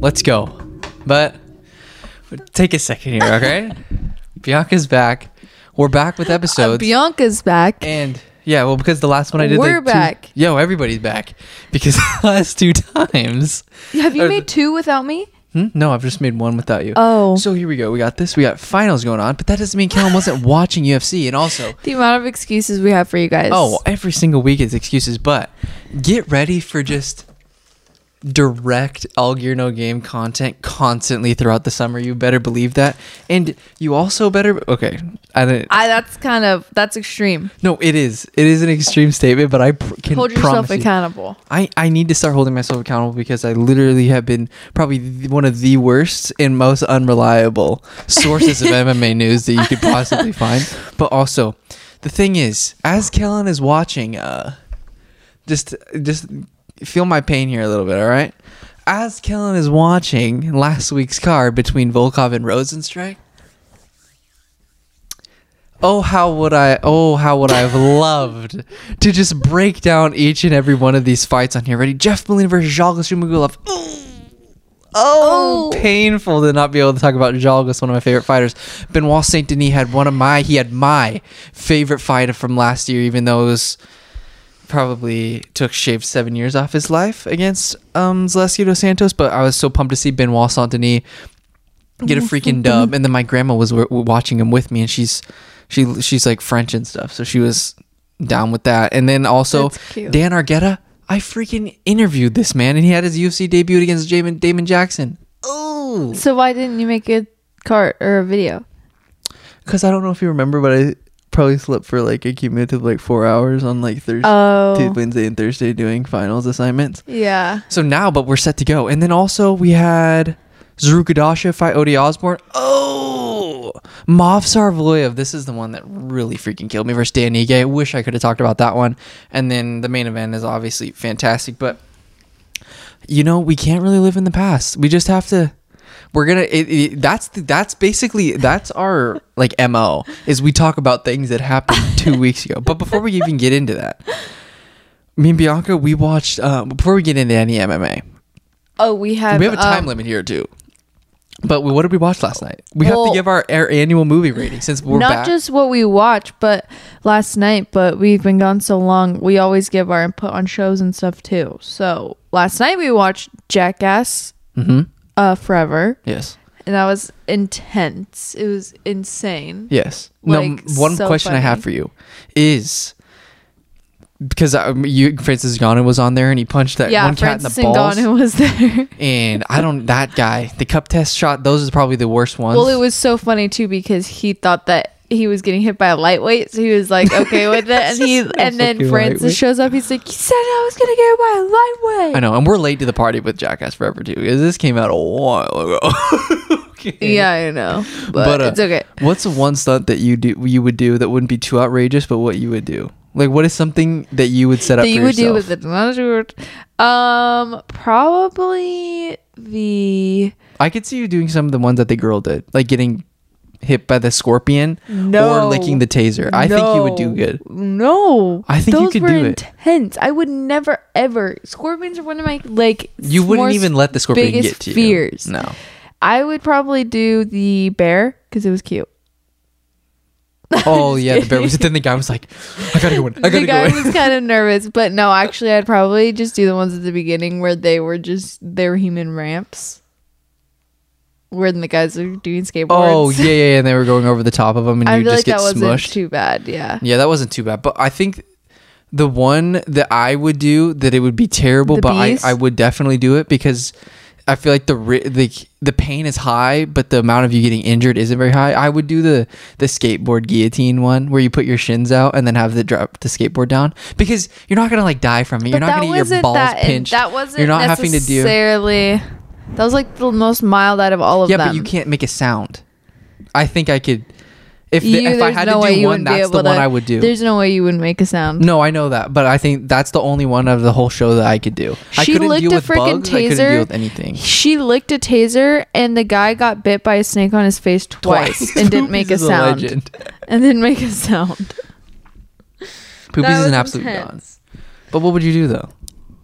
let's go. But take a second here, okay? Bianca's back. We're back with Uh, episodes. Bianca's back. and yeah, well, because the last one I did, We're like, two- back. Yo, everybody's back because the last two times. Have you made two without me? Hmm? No, I've just made one without you. Oh. So here we go. We got this. We got finals going on, but that doesn't mean Kellen wasn't watching UFC. And also, The amount of excuses we have for you guys. oh, every single week is excuses. But get ready for just direct all gear no game content constantly throughout the summer. You better believe that. And you also better okay. I didn't. I that's kind of that's extreme. no, it is. It is an extreme statement, but I pr- can Hold yourself promise you- accountable. I, I need to start holding myself accountable because I literally have been probably one of the worst and most unreliable sources of MMA news that you could possibly find. But also, the thing is, as Kellen is watching, uh, just just feel my pain here a little bit, all right? As Kellen is watching last week's card between Volkov and Rozenstruik. Oh how would I oh how would I have loved to just break down each and every one of these fights on here. Ready? Jeff Molina versus Zhalgas Zhumagulov. Oh, Oh. painful to not be able to talk about Zhalgas, one of my favorite fighters. Benoit Saint Denis had one of my he had my favorite fight from last year, even though it was probably took shaved seven years off his life against um Zaleski dos Santos. But I was so pumped to see Benoit Saint Denis get a freaking dub and then my grandma was w- w- watching him with me and she's she she's like french and stuff so she was down with that and then also dan argueta i freaking interviewed this man and he had his ufc debut against Damon, damon jackson oh So why didn't you make a cart or a video? because i don't know if you remember but i probably slept for like a cumulative like four hours on like thursday Oh. wednesday and thursday doing finals assignments Yeah. So now, but we're set to go. And then also we had Zarrukh Adashev fight Ode' Osbourne. Oh, Movsar Evloev. This is the one that really freaking killed me versus Dan Ige. I wish I could have talked about that one. And then the main event is obviously fantastic, but you know we can't really live in the past. We just have to. We're gonna. It, it, that's the, that's basically that's our like mo is we talk about things that happened two weeks ago. But before we even get into that, me and Bianca we watched. Um, before we get into any MMA, Oh, we have we have a time um, limit here too. But what did we watch last night? We have to give our, our annual movie rating since we're not back. just what we watch, but last night. But we've been gone so long, we always give our input on shows and stuff too. So last night we watched Jackass hmm uh, Forever, Yes. and that was intense. It was insane. Yes. no. Like, One so question I have for you is because um, you Francis Ngannou was on there and he punched that yeah, one cat Francis in the balls. Ngannou was there. And I don't that guy. The cup test shot. Those are probably the worst ones. well, it was so funny too because he thought that he was getting hit by a lightweight, so he was like okay with it, and he and then Francis shows up. He's like, "You said I was gonna get hit by a lightweight." I know, and we're late to the party with Jackass Forever too, because this came out a while ago. okay. Yeah, I know, but, But, uh, it's okay. What's the one stunt that you do you would do that wouldn't be too outrageous, but what you would do? Like, what is something that you would set up that for you would do with the. Um, probably the I could see you doing some of the ones that the girl did, like getting hit by the scorpion or licking the taser. I think you would do good. No, I think you those could were do it. intense. I would never ever. Scorpions are one of my like. You wouldn't even let the scorpion biggest get to you. fears. No. I would probably do the bear because it was cute. Oh yeah, the bear was. It then the guy was like, "I gotta go in. I gotta the go guy in." was kind of nervous, but no, actually, I'd probably just do the ones at the beginning where they were just they were human ramps, where the guys are doing oh, skateboards. Oh yeah, yeah, yeah. And they were going over the top of them, and I you just like get that wasn't smushed. too bad. Yeah. Yeah, that wasn't too bad. But I think the one that I would do that it would be terrible, The but I. I would definitely do it because I feel like the the the pain is high, but the amount of you getting injured isn't very high. I would do the the skateboard guillotine one where you put your shins out and then have the drop the skateboard down because you're not gonna like die from it. You're not gonna get your balls that, pinched. That wasn't You're not having to do. necessarily. That was like the most mild out of all of them. Yeah, them. but you can't make a sound. I think I could. If, the, You- if I there's had no to way do you one, wouldn't be that's the able one to- I would do. There's no way you wouldn't make a sound. No, I know that, but I think that's the only one of the whole show that I could do. I She couldn't licked deal a with freaking bugs. I couldn't taser. deal with anything. She licked a taser, and the guy got bit by a snake on his face twice, and didn't make a is sound. legend. and didn't make a sound. Poopies That is an was absolute god. But what would you do though?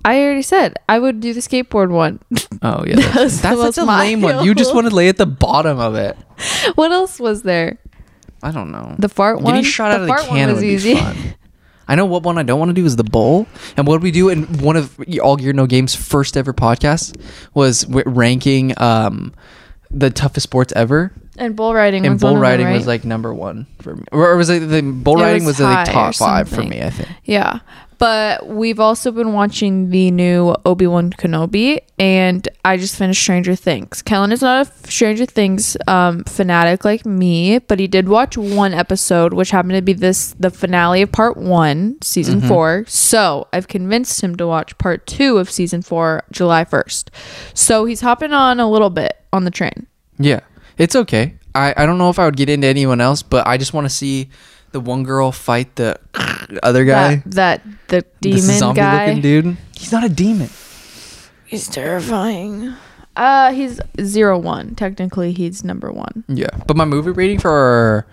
I already said I would do the skateboard one. Oh yeah, that's, was that's, the a lame one. You just want to lay at the bottom of it. what else was there? I don't know. The fart one. Getting shot out of the can one would was be easy. fun. I know what one I don't want to do is the bowl. And what we do in one of All Gear No Games' first ever podcast was ranking um, the toughest sports ever. And bull riding. And bull of them, riding was like number one for me. Or was it the bull It riding was was, like top five for me, I think. Yeah. But we've also been watching the new Obi Wan Kenobi, and I just finished Stranger Things. Kellen is not a Stranger Things um, fanatic like me, but he did watch one episode, which happened to be this the finale of part one, season Mm-hmm. four. So I've convinced him to watch part two of season four, July first. So he's hopping on a little bit on the train. Yeah, it's okay. I, I don't know if I would get into anyone else, but I just want to see the one girl fight the other guy. That, that the the demon zombie guy. looking dude. He's not a demon. He's terrifying. Uh, he's zero one. Technically, he's number one. Yeah, but my movie rating for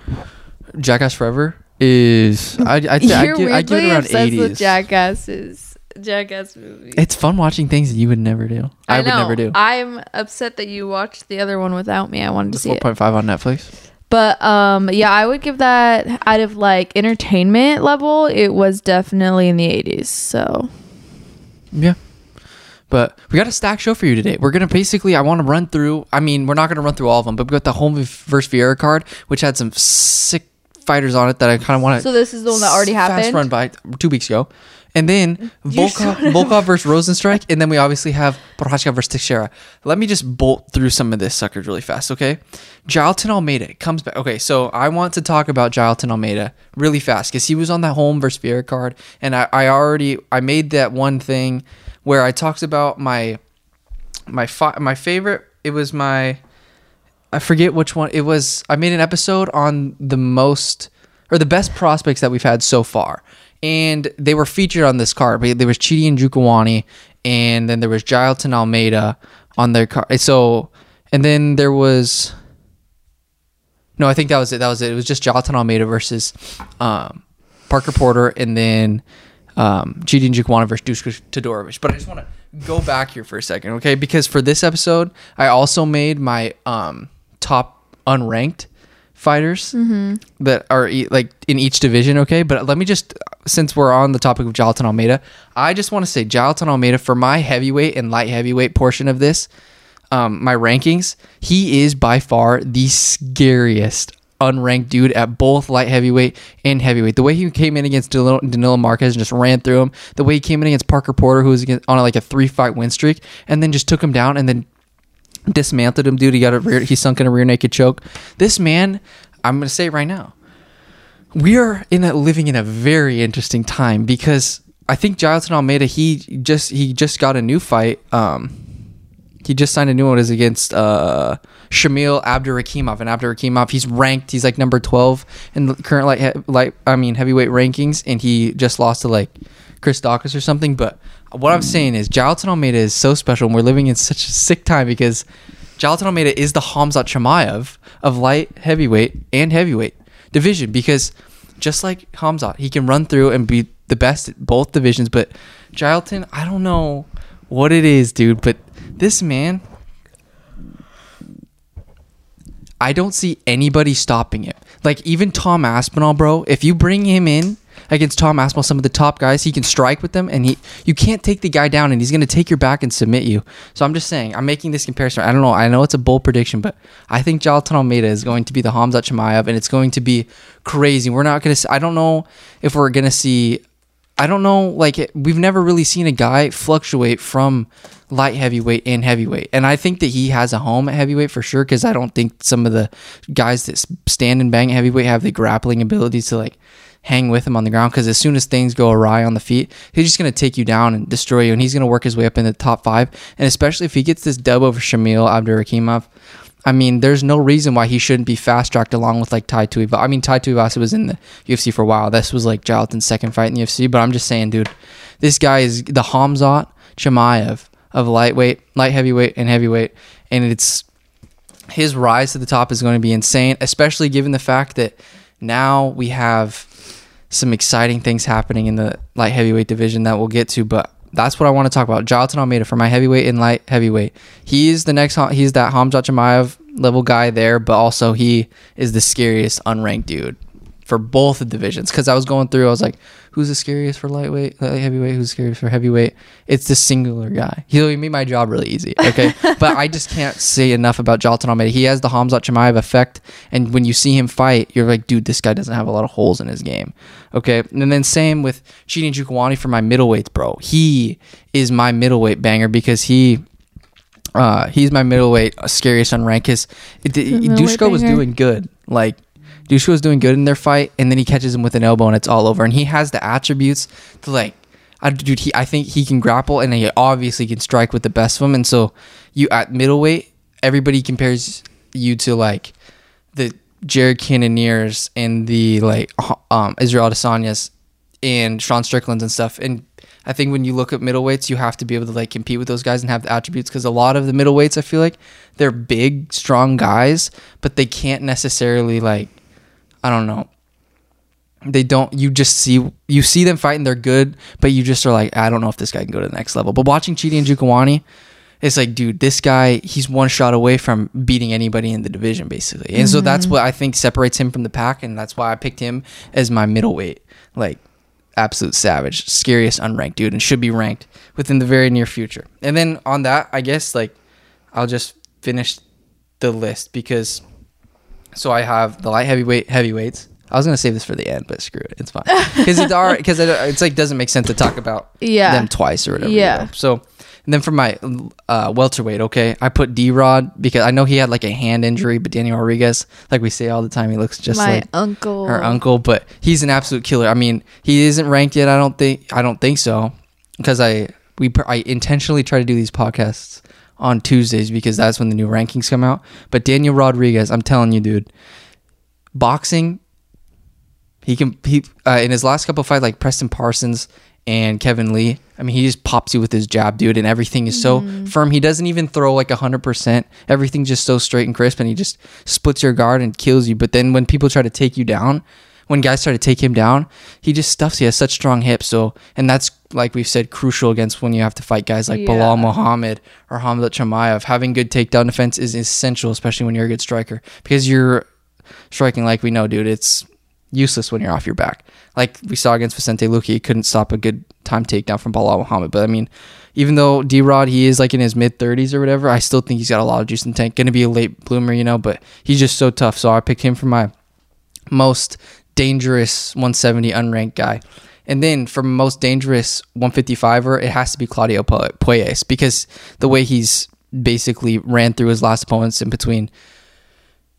Jackass Forever is I I, th- I, You're give, I give it around obsessed with eighties. Jackasses, Jackass movie. It's fun watching things that you would never do. I, would know. never do. I'm upset that you watched the other one without me. I wanted to see Four it, point five on Netflix. But um, yeah, I would give that out of like entertainment level. It was definitely in the 80s. So Yeah. But we got a stack show for you today. We're gonna basically, I want to run through. I mean, we're not gonna run through all of them, but we got the Holm versus Vieira card, which had some sick fighters on it that I kind of want to. so this is the one that already Fast happened. run by two weeks ago, and then Volkov, Volkov versus Rozenstruik, and then we obviously have Prochazka versus Teixeira. Let me just bolt through some of this suckers really fast, okay? Jailton Almeida comes back. Okay, so I want to talk about Jailton Almeida really fast because he was on that Holm versus Vieira card, and I, I already I made that one thing where I talked about my my fi- my favorite. It was my I forget which one it was. I made an episode on the most or the best prospects that we've had so far, and they were featured on this card. But There was Chidi Njokuani, and then there was Jailton Almeida on their card. So, and then there was no, I think that was it. That was it. It was just Jailton Almeida versus um, Parker Porter, and then um, Chidi Njokuani versus Dusko Todorovic. But I just want to go back here for a second, okay? Because for this episode, I also made my um, top unranked fighters that are e- like in each division, okay? But let me just, since we're on the topic of Jailton Almeida, I just want to say Jailton Almeida for my heavyweight and light heavyweight portion of this, um, my rankings, he is by far the scariest unranked dude at both light heavyweight and heavyweight. The way he came in against Danilo, Danilo Marques and just ran through him. The way he came in against Parker Porter, who was on like a three fight win streak, and then just took him down and then dismantled him, dude. He got a rear, he sunk in a rear naked choke. This man, I'm gonna say it right now, we are in a living in a very interesting time because I think Jailton Almeida he just he just got a new fight. Um, he just signed a new one is against uh Shamil Abdurakhimov and Abdurakhimov he's ranked he's like number 12 in the current light light I mean heavyweight rankings and he just lost to like Chris Daukaus or something but what I'm saying is Jailton Almeida is so special and we're living in such a sick time because Jailton Almeida is the Hamzat Chimaev of light heavyweight and heavyweight division because just like Hamzat he can run through and be the best at both divisions but Jailton I don't know what it is dude but this man I don't see anybody stopping him. Like even Tom Aspinall, bro. If you bring him in against Tom Aspinall, some of the top guys, he can strike with them, and he you can't take the guy down, and he's gonna take your back and submit you. So I'm just saying, I'm making this comparison. I don't know. I know it's a bold prediction, but I think Jailton Almeida is going to be the Hamzat Chimaev, and it's going to be crazy. We're not gonna. See, I don't know if we're gonna see. I don't know. Like we've never really seen a guy fluctuate from light heavyweight and heavyweight, and I think that he has a home at heavyweight for sure. Because I don't think some of the guys that stand and bang at heavyweight have the grappling abilities to like hang with him on the ground. Because as soon as things go awry on the feet, he's just gonna take you down and destroy you, and he's gonna work his way up in the top five. And especially if he gets this dub over Shamil Abdurakhimov. I mean, there's no reason why he shouldn't be fast tracked along with like Tai Tuivasa. I mean, Tai Tuivasa was in the UFC for a while. This was like Jailton's second fight in the UFC. But I'm just saying, dude, this guy is the Hamzat Chimaev of lightweight, light heavyweight, and heavyweight, and it's his rise to the top is going to be insane, especially given the fact that now we have some exciting things happening in the light heavyweight division that we'll get to. But that's what I want to talk about. Jonathan Almeida for my heavyweight and light heavyweight. He's the next. He's that Hamza Chimaev level guy there, but also he is the scariest unranked dude for both the divisions. Because I was going through, I was like, who's the scariest for lightweight, light heavyweight? Who's scariest for heavyweight? It's the singular guy. He made my job really easy. Okay, but I just can't say enough about Jonathan Almeida. He has the Hamza Chimaev effect, and when you see him fight, you're like, dude, this guy doesn't have a lot of holes in his game. Okay, and then same with Chidi Njokuani for my middleweights, bro. He is my middleweight banger because he. Uh, he's my middleweight uh, scariest unranked. His Dushko was doing good. Like Dushko was doing good in their fight, and then he catches him with an elbow, and it's all over. And he has the attributes to like, I, dude. He, I think he can grapple, and he obviously can strike with the best of them. And so, you at middleweight, everybody compares you to like the Jared Cannoniers and the like um, Israel Adesanya's and Sean Strickland's and stuff. And I think when you look at middleweights, you have to be able to like compete with those guys and have the attributes because a lot of the middleweights, I feel like they're big, strong guys, but they can't necessarily like, I don't know. They don't. You just see you see them fighting. They're good, but you just are like, I don't know if this guy can go to the next level. But watching Chidi Njokuani, it's like, dude, this guy, he's one shot away from beating anybody in the division, basically. And so that's mm-hmm. what I think separates him from the pack, and that's why I picked him as my middleweight. Like, absolute savage, scariest unranked dude, and should be ranked within the very near future. And then on that, I guess like I'll just finish the list because so I have the light heavyweight heavyweights. I was gonna save this for the end, but screw it, it's fine because it's all because it, it's like doesn't make sense to talk about Yeah. them twice or whatever. you Yeah. know? So and then for my uh, welterweight, okay, I put D Rod because I know he had like a hand injury, but Daniel Rodriguez, like we say all the time, he looks just my like uncle. her uncle, but he's an absolute killer. I mean, he isn't ranked yet. I don't think. I don't think so, because I we I intentionally try to do these podcasts on Tuesdays because that's when the new rankings come out. But Daniel Rodriguez, I'm telling you, dude, boxing. He can he uh, in his last couple of fights like Preston Parsons and Kevin Lee. I mean, he just pops you with his jab, dude, and everything is so firm. He doesn't even throw like hundred percent. Everything's just so straight and crisp, and he just splits your guard and kills you. But then when people try to take you down, when guys try to take him down, he just stuffs. He has such strong hips, so and that's like we've said, crucial against when you have to fight guys like Yeah. Belal Muhammad or Hamza Chimaev. Having good takedown defense is essential, especially when you're a good striker, because you're striking like we know, dude. It's useless when you're off your back. Like we saw against Vicente Luque, he couldn't stop a good time takedown from Belal Muhammad. But I mean, even though D Rod he is like in his mid 30s or whatever, I still think he's got a lot of juice in the tank. Going to be a late bloomer, you know, but he's just so tough. So I picked him for my most dangerous 170 unranked guy. And then for most dangerous 155er, it has to be Claudio Pu- Puelles because the way he's basically ran through his last opponents in between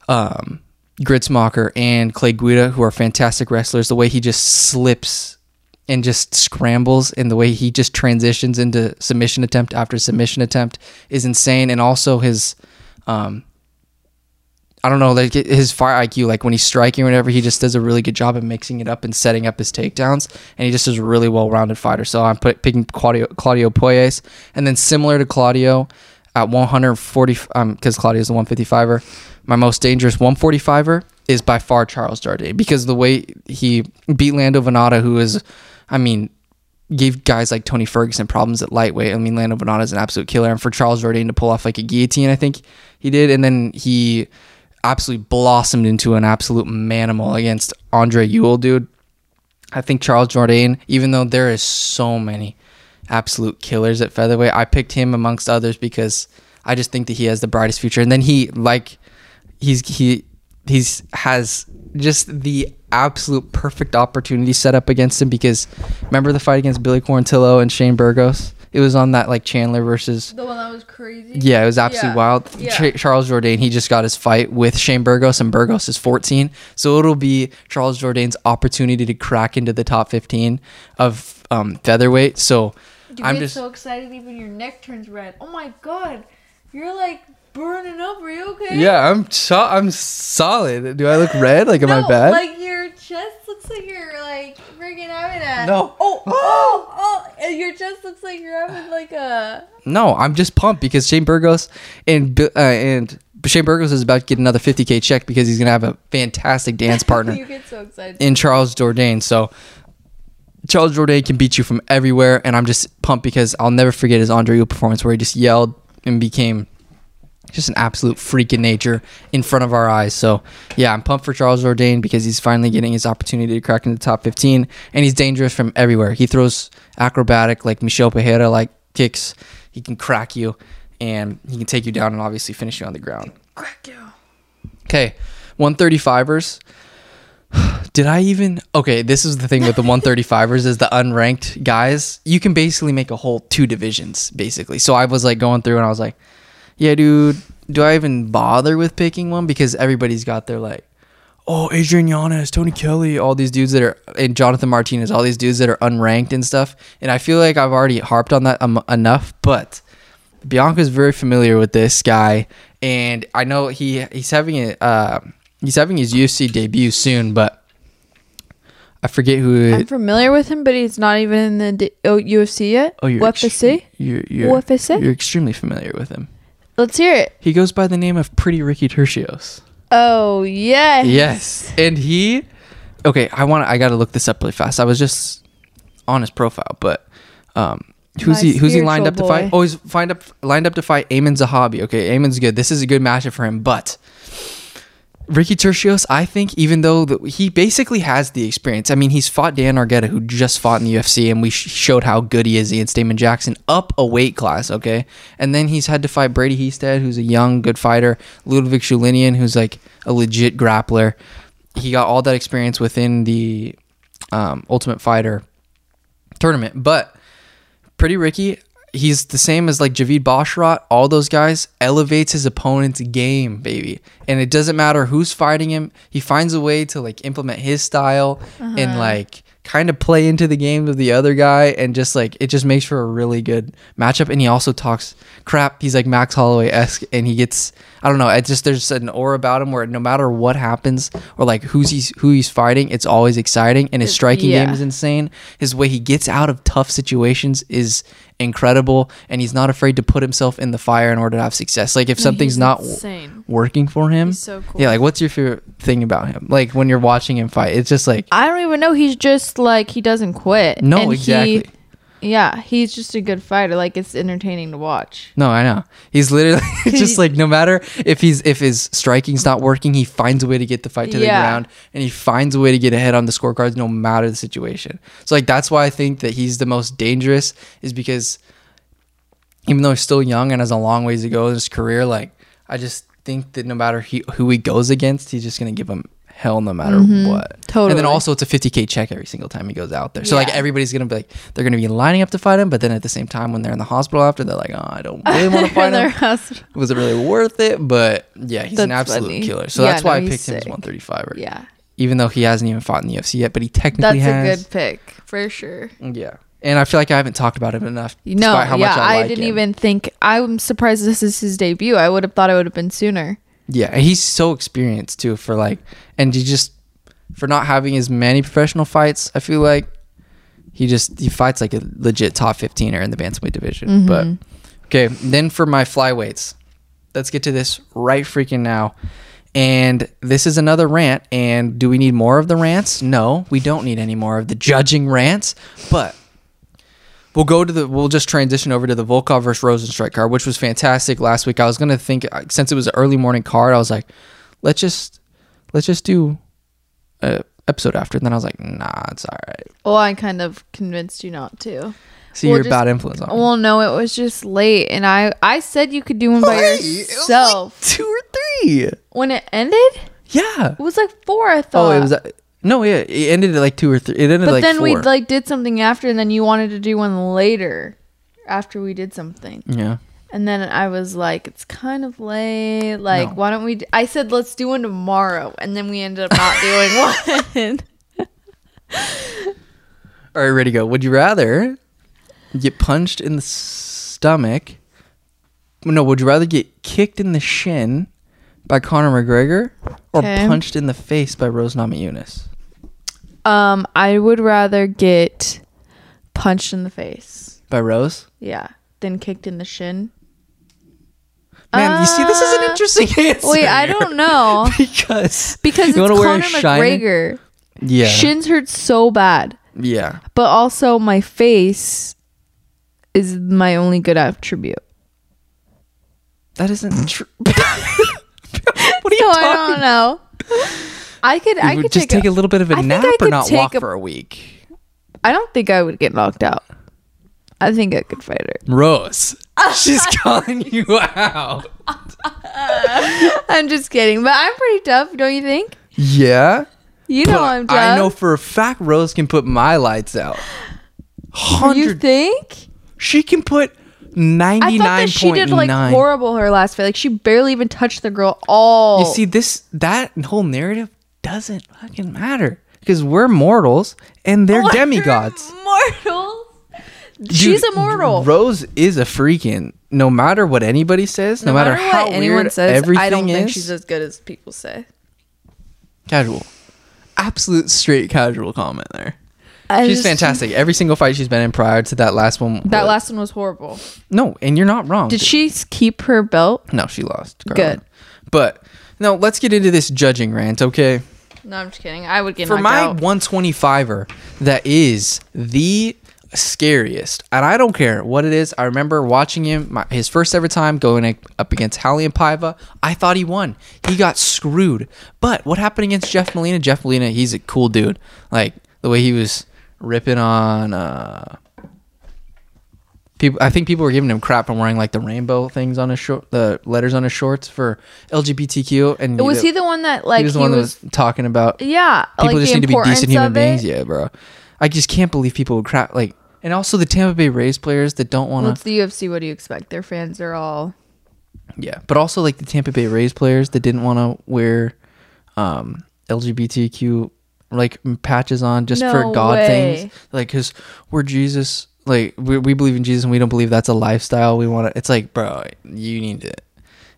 um, Gruetzemacher and Clay Guida, who are fantastic wrestlers, the way he just slips and just scrambles and the way he just transitions into submission attempt after submission attempt is insane. And also his, um, I don't know, like his fire IQ, like when he's striking or whatever, he just does a really good job of mixing it up and setting up his takedowns. And he just is a really well rounded fighter. So I'm put, picking Claudio, Claudio Puelles. And then similar to Claudio at 140, um, because Claudio's the 155er, my most dangerous 145er is by far Charles Jourdain because the way he beat Lando Vannata, who is, I mean, gave guys like Tony Ferguson problems at lightweight. I mean, Lando Vannata is an absolute killer, and for Charles Jourdain to pull off like a guillotine, I think he did, and then he absolutely blossomed into an absolute manimal against Andre Ewell, dude. I think Charles Jourdain, even though there is so many absolute killers at featherweight, I picked him amongst others because I just think that he has the brightest future. And then he like he's he he's has just the absolute perfect opportunity set up against him because remember the fight against Billy Quarantillo and Shane Burgos? It was on that like Chandler versus The one that was crazy. yeah, it was absolutely Yeah. wild. Yeah. Ch- Charles Jourdain, he just got his fight with Shane Burgos, and Burgos is 14. So it'll be Charles Jourdain's opportunity to crack into the top 15 of um, featherweight. So You I'm get just so excited, even your neck turns red. Oh my god, you're like burning up. Are you okay? yeah, I'm so- I'm solid. Do I look red? Like, am no, I bad? Like your chest looks like you're like freaking having a. No. Oh, oh, oh! And your chest looks like you're having like a. no, I'm just pumped because Shane Burgos and uh, and Shane Burgos is about to get another 50k check because he's gonna have a fantastic dance partner. you get so excited. in Charles Jourdain. So Charles Jourdain can beat you from everywhere, and I'm just pumped because I'll never forget his Andre performance where he just yelled and became just an absolute freak in nature in front of our eyes. So yeah, I'm pumped for Charles Jourdain because he's finally getting his opportunity to crack into the top 15, and he's dangerous from everywhere. He throws acrobatic like Michel Pereira like kicks. He can crack you, and he can take you down and obviously finish you on the ground. Crack you. Okay, 135ers. Did I even? Okay, this is the thing with the 135ers is the unranked guys. You can basically make a whole two divisions basically. So I was like going through and I was like, yeah, dude, do I even bother with picking one because everybody's got their like, oh, Adrian Yanez, Tony Kelley, all these dudes that are and Jonathan Martinez, all these dudes that are unranked and stuff. And I feel like I've already harped on that um, enough, but Bianca's very familiar with this guy, and I know he he's having a uh, he's having his UFC debut soon, but I forget who. I'm familiar with him, but he's not even in the D- oh, UFC yet. oh, you're UFC. ex- you're you're, UFC? you're extremely familiar with him. Let's hear it. He goes by the name of Pretty Ricky Turcios. Oh yes. Yes, and he. Okay, I want. I got to look this up really fast. I was just on his profile, but um, who's My he? Who's he lined up spiritual to fight? Oh, he's lined up lined up to fight Aiemann Zahabi. Okay, Aiemann's good. This is a good matchup for him, but. Ricky Turcios, I think, even though the, he basically has the experience. I mean, he's fought Dan Argueta, who just fought in the UFC, and we sh- showed how good he is against Damon Jackson up a weight class, okay? And then he's had to fight Brady Hiestand, who's a young, good fighter, Liudvik Sholinian, who's like a legit grappler. He got all that experience within the um, Ultimate Fighter tournament. But Pretty Ricky, he's the same as like Javid Basharat. All those guys elevates his opponent's game, baby. And it doesn't matter who's fighting him. He finds a way to like implement his style and uh-huh. like kind of play into the game of the other guy and just like it just makes for a really good matchup. And he also talks crap. He's like Max Holloway esque and he gets I don't know, it just there's an aura about him where no matter what happens or like who's he's who he's fighting, it's always exciting and his striking yeah. game is insane. His way he gets out of tough situations is incredible, and he's not afraid to put himself in the fire in order to have success. Like if something's not w- working for him, so cool. yeah. Like what's your favorite thing about him? Like when you're watching him fight, it's just like I don't even know. He's just like he doesn't quit. no, And he- exactly. Yeah, he's just a good fighter. Like it's entertaining to watch. No, I know. He's literally just like no matter if he's if his striking's not working, he finds a way to get the fight to the Yeah. ground and he finds a way to get ahead on the scorecards no matter the situation. So like that's why I think that he's the most dangerous is because even though he's still young and has a long ways to go in his career, like I just think that no matter he, who he goes against, he's just gonna give him hell no matter what. Mm-hmm. Totally. And then also it's a 50k check every single time he goes out there. So like everybody's gonna be like they're gonna be lining up to fight him, but then at the same time when they're in the hospital after, they're like, oh, I don't really want to fight him. house- Was it really worth it? But yeah, he's an absolute funny. killer. So Yeah, that's why no, I he's picked him as sick. 135. Yeah, Even though he hasn't even fought in the UFC yet, but he technically that's a good pick for sure. Yeah. And I feel like I haven't talked about him enough. No, how yeah, much I, I, like didn't him. even think. I'm surprised this is his debut. I would have thought it would have been sooner. Yeah, and he's so experienced too for like, and he just for not having as many professional fights. I feel like he just he fights like a legit top 15er in the bantamweight division. Mm-hmm. But okay, then for my flyweights, let's get to this right freaking now. And this is another rant. And do we need more of the rants? No, we don't need any more of the judging rants. But we'll go to the. We'll just transition over to the Volkov versus Rozenstruik card, which was fantastic last week. I was gonna think uh, since it was an early morning card, I was like, let's just let's just do a episode after. And then I was like, nah, it's all right. Well, I kind of convinced you not to. See, Well, you're a just- bad influence on me. Well, no, it was just late, and I I said you could do one by it was like yourself. two or three. when it ended, Yeah. it was like four. I thought. Oh, it was. No, yeah, it ended at like two or three. It ended like But like then we like did something after, and then you wanted to do one later, after we did something, yeah. and then I was like, it's kind of late. Like, No. why don't we? d- I said let's do one tomorrow, and then we ended up not doing one. All right, ready to go. Would you rather get punched in the stomach? No, would you rather get kicked in the shin by Conor McGregor or Okay. punched in the face by Rose Namajunas? Um, I would rather get punched in the face, By Rose? yeah, than kicked in the shin. Man, you see, this is an Uh, interesting answer. Wait, I don't know because because it's Conor McGregor. yeah, Shins hurt so bad. Yeah. but also my face is my only good attribute. That isn't true. what are you So I don't know. I could I could just take, take, a, little bit of a I nap or not walk a- for a week. I don't think I would get knocked out. I think I could fight her. Rose. She's calling you out. I'm just kidding, but I'm pretty tough, don't you think? Yeah. You know I'm tough. I know for a fact Rose can put my lights out. 100. You think? She can put I thought that she did like horrible her last fight. Like she barely even touched the girl all. You see, this that whole narrative doesn't fucking matter because we're mortals and they're demigods. Mortals. She's Dude, immortal. Rose is a freaking. No matter what anybody says, no, matter, how weird everything I don't is, think she's as good as people say. casual, absolute straight casual comment there. I She's just- fantastic. Every single fight she's been in prior to that last one. That was- last one was horrible. no, and you're not wrong. Did she keep her belt? No, she lost. Good. But no, let's get into this judging rant, okay? No, I'm just kidding. I would get For knocked my out. 125er, that is the scariest. And I don't care what it is. I remember watching him my, his first ever time going up against Raulian Paiva. I thought he won. He got screwed. But what happened against Jeff Molina? Jeff Molina, he's a cool dude. Like the way he was ripping on uh people I think people were giving him crap for wearing like the rainbow things on his short the letters on his shorts for LGBTQ and was he the one that like he was the he one was, that was talking about yeah people like just need to be decent human of beings. Yeah, bro. I just can't believe people would crap like, and also the Tampa Bay Rays players that don't want Well, to. it's the UFC. What do you expect? Their fans are all Yeah, but also like the Tampa Bay Rays players that didn't want to wear um, LGBTQ like patches on just for No God way. things, like because we're Jesus. Like we, we believe in Jesus and we don't believe that's a lifestyle. We want to. It's like, bro, you need to.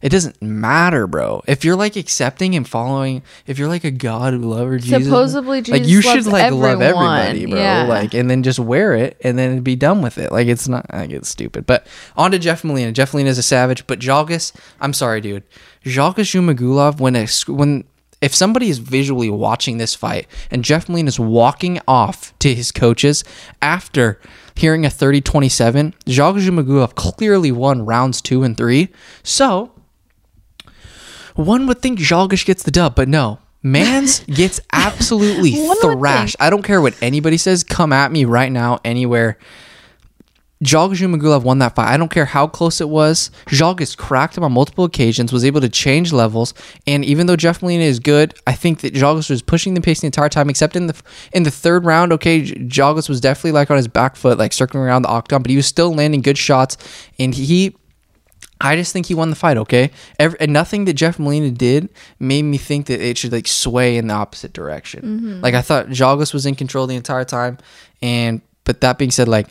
It doesn't matter, bro. If you're like accepting and following, if you're like a God who loves Jesus, Supposedly like Jesus you should loves like love everybody, bro. Yeah. Like, and then just wear it and then be done with it. Like, it's not. I get stupid. But on to Jeff Molina. Jeff Molina is a savage, but Zhalgas, I'm sorry, dude. Zhalgas Zhumagulov, when a when if somebody is visually watching this fight and Jeff Molina is walking off to his coaches after hearing a 30-27, Zhalgas Zhumagulov clearly won rounds two and three. So one would think Zhalgas gets the dub, but no. Mans gets absolutely thrashed. I don't care what anybody says. Come at me right now, anywhere. Zhalgas Zhumagulov won that fight. I don't care how close it was. Zhalgas cracked him on multiple occasions, was able to change levels, and even though Jeff Molina is good, I think that Zhalgas was pushing the pace the entire time. Except in the in the third round, okay, Zhalgas was definitely like on his back foot, like circling around the octagon, but he was still landing good shots, and he I just think he won the fight. Okay, Every, and nothing that Jeff Molina did made me think that it should like sway in the opposite direction. Mm-hmm. Like I thought Zhalgas was in control the entire time, and but that being said, like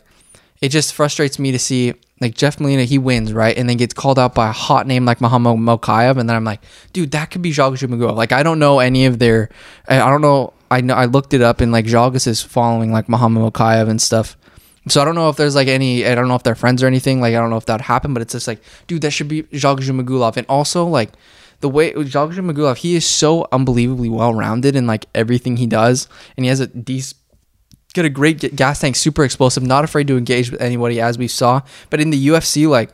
it just frustrates me to see like Jeff Molina he wins right, and then gets called out by a hot name like Muhammad Mokaev, and then I'm like, dude, that could be Zhalgas Zhumagulov. Like I don't know any of their, I, don't know. I know I looked it up, and like Zhalgas is following like Muhammad Mokaev and stuff. So I don't know if there's like any. I don't know if they're friends or anything. Like I don't know if that happened, but it's just like, dude, that should be Zhalgas Zhumagulov. And also like the way Zhalgas Zhumagulov, he is so unbelievably well rounded in like everything he does, and he has a decent. Got a great gas tank, super explosive, not afraid to engage with anybody, as we saw. But in the UFC, like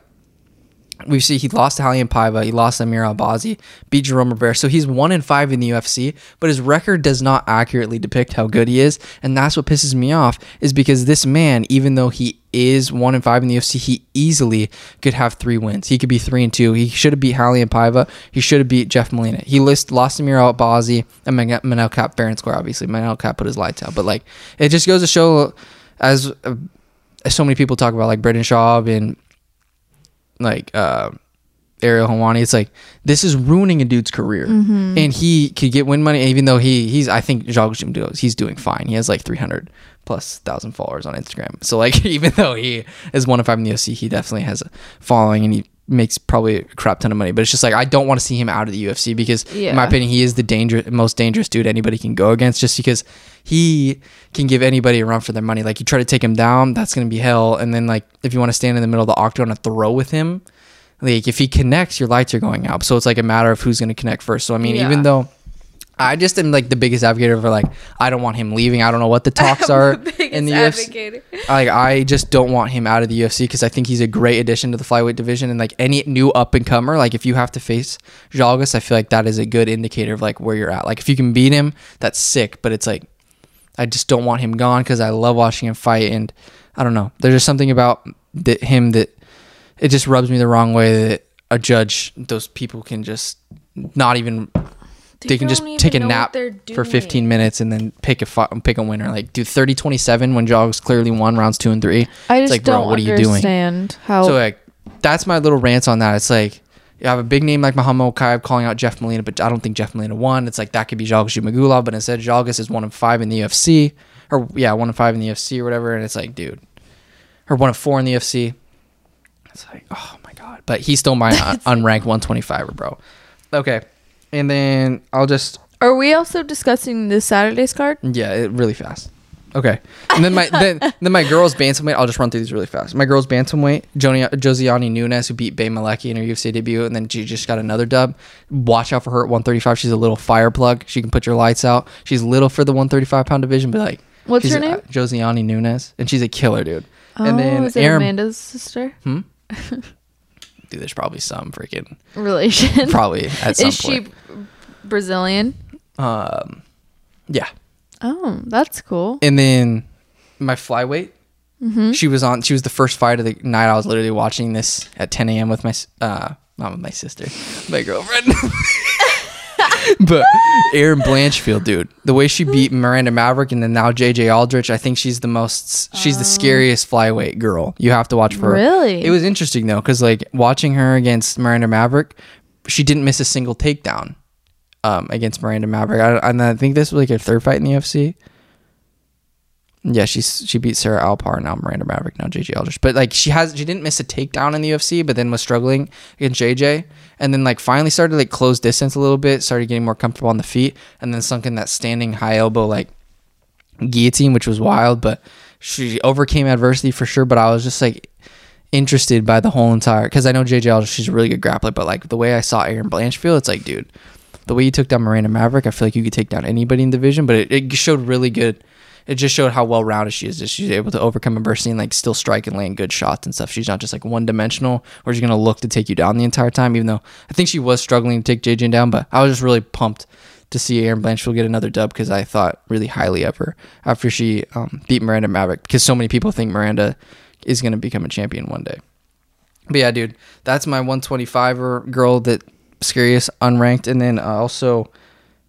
we see he lost to Raulian Paiva, he lost to Amir Albazi, beat Jerome Rivera. So he's one in five in the UFC, but his record does not accurately depict how good he is. And that's what pisses me off, is because this man, even though he is one in five in the UFC, he easily could have three wins. He could be three and two. He should have beat Raulian Paiva. He should have beat Jeff Molina. He list, lost to Amir Albazi and Man- Manel Kape fair and square, obviously. Manel Kape put his lights out. But like it just goes to show as uh, as so many people talk about like Brendan Schaub and like uh Ariel Helwani, it's like this is ruining a dude's career, Mm-hmm. and he could get win money even though he he's I think Jacques Jim he's doing fine. He has like three hundred plus thousand followers on Instagram. So like even though he is one of five in the OC, he definitely has a following and he makes probably a crap ton of money. But it's just like I don't want to see him out of the UFC because in my opinion he is the danger most dangerous dude anybody can go against just because he can give anybody a run for their money. Like you try to take him down, that's gonna be hell. And then like if you want to stand in the middle of the octagon and throw with him, like if he connects, your lights are going out. So it's like a matter of who's gonna connect first. So I mean, Yeah. even though I just am like the biggest advocate for like I don't want him leaving. I don't know what the talks are in the UFC. Like I just don't want him out of the UFC because I think he's a great addition to the flyweight division. And like any new up and comer, like if you have to face Zhalgas, I feel like that is a good indicator of like where you're at. Like if you can beat him, that's sick. But it's like I just don't want him gone because I love watching him fight. And I don't know. There's just something about that him that it just rubs me the wrong way that a judge, those people can just not even they, can just take a nap for 15 minutes and then pick a fi- pick a winner. Like do 30-27 when Jogs clearly won rounds two and three. I It's just like, don't what are you doing? understand how. So like that's my little rant on that. It's like you have a big name like Muhammad Mokaev calling out Jeff Molina, but I don't think Jeff Molina won. It's like that could be Zhalgas Zhumagulov, but instead Zhalgas is one of five in the UFC, or yeah, one of five in the UFC or whatever. And it's like, dude, or one of four in the UFC. It's like, oh my god, but he's still my un- unranked 125er, bro. Okay, and then I'll just Are we also discussing the Saturday's card? yeah, it, really fast. Okay, and then my then then my girls bantamweight. I'll just run through these really fast. My girls bantamweight, Joni, Josiane Nunes, who beat Bea Malecki in her UFC debut, and then she just got another dub. Watch out for her at 135. She's a little fire plug. She can put your lights out. She's little for the 135 pound division, but like, What's her name? Josiane Nunes, and she's a killer, dude. Oh, and then is it Aaron, Amanda's sister? Hmm? dude, there's probably some freaking Relation? probably at some point. is she. Brazilian? Um, yeah. Oh, that's cool. And then my flyweight, she was on. She was the first fight of the night. I was literally watching this at 10 a.m. with my uh, not with my sister, my girlfriend. but Erin Blanchfield, dude, the way she beat Miranda Maverick and then now JJ Aldrich, I think she's the most. She's the scariest flyweight girl. You have to watch for her. Really? It was interesting though, because like watching her against Miranda Maverick, she didn't miss a single takedown um, against Miranda Maverick. I, and I think this was like her third fight in the UFC. Yeah, she's she beat Sarah Alpar now Miranda Maverick now JJ Aldrich. But like she has she didn't miss a takedown in the UFC, but then was struggling against JJ, and then like finally started like close distance a little bit, started getting more comfortable on the feet, and then sunk in that standing high elbow like guillotine, which was wild. But she overcame adversity for sure. But I was just like interested by the whole entire because I know JJ Aldrich, she's a really good grappler, but like the way I saw Erin Blanchfield, it's like, dude, the way you took down Miranda Maverick, I feel like you could take down anybody in the division, but it, it showed really good. It just showed how well rounded she is. She's able to overcome adversity and like still strike and land good shots and stuff. She's not just like one dimensional or she's gonna look to take you down the entire time. Even though I think she was struggling to take JJ down, but I was just really pumped to see Erin Blanchfield get another dub because I thought really highly of her after she um, beat Miranda Maverick because so many people think Miranda is gonna become a champion one day. But yeah, dude, that's my 125er girl that scariest unranked, and then uh, also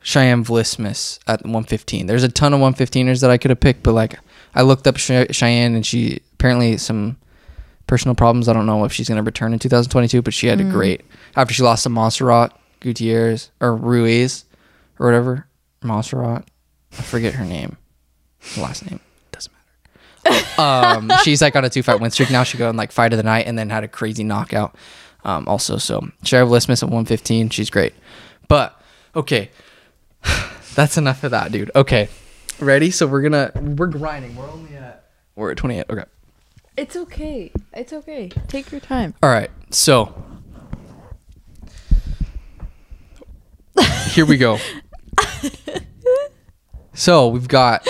Cheyanne Vlismas at 115. There's a ton of 115ers that I could have picked, but like I looked up Cheyanne, and she apparently some personal problems. I don't know if she's gonna return in 2022, but she had a great after she lost to Montserrat Gutierrez or Ruiz or whatever Montserrat. I forget her name, last name doesn't matter um, she's like on a two fight win streak now. She go in like fight of the night and then had a crazy knockout. Um, also, so Cheryl Lismus at 115. She's great. But okay, that's enough of that, dude. Okay, ready? So we're gonna we're grinding. We're only at we're at 28. Okay. It's okay. It's okay. Take your time. All right. So here we go. so we've got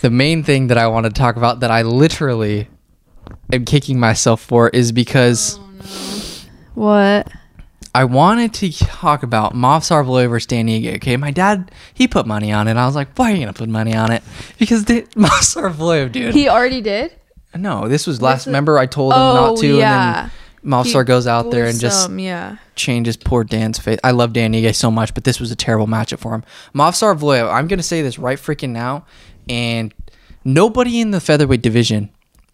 the main thing that I want to talk about that I literally am kicking myself for is because oh, What? I wanted to talk about Movsar Evloev versus Dan Ige. Okay, my dad he put money on it. I was like, why are you gonna put money on it? Because the, Movsar Evloev, dude. He already did. no, this was last. is- remember, I told him Oh, not to, yeah. and then Movsar goes out there and just Some, yeah. changes poor Dan's face. I love Dan Ige so much, but this was a terrible matchup for him. Movsar Evloev, I'm going to say this right freaking now, and nobody in the featherweight division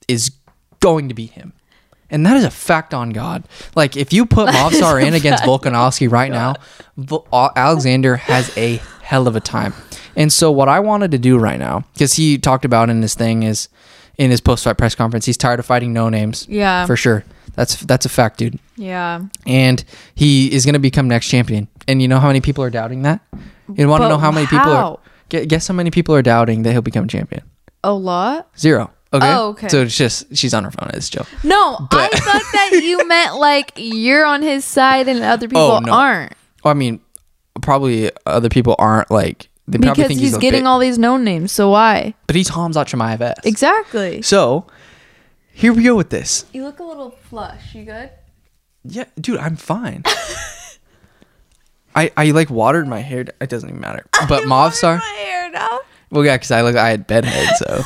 is going to beat him. And that is a fact on God. Like, if you put Movsar in against Volkanovski right now, Vol- uh, Alexander has a hell of a time. And so, what I wanted to do right now, because he talked about in his thing, is in his post fight press conference, he's tired of fighting no names. Yeah. For sure. That's that's a fact, dude yeah. and he is going to become next champion. And you know how many people are doubting that? You want to But know how many people are? how? Gu- Guess how many people are doubting that he'll become champion? A lot? Zero. Okay. Oh, okay. So it's just she's on her phone. It's Joe. No, I thought that you meant like you're on his side and other oh, people Oh, no. aren't. Well, I mean, probably other people aren't like They probably because think he's, a getting bit- all these known names. So why? But he's Hamzat Chimaev S. Exactly. So here we go with this. You look a little flush. You good? Yeah, dude, I'm fine. I I like watered my hair. It doesn't even matter. But Movsar. My hair now. Well, yeah, because I look I had bed bedhead, so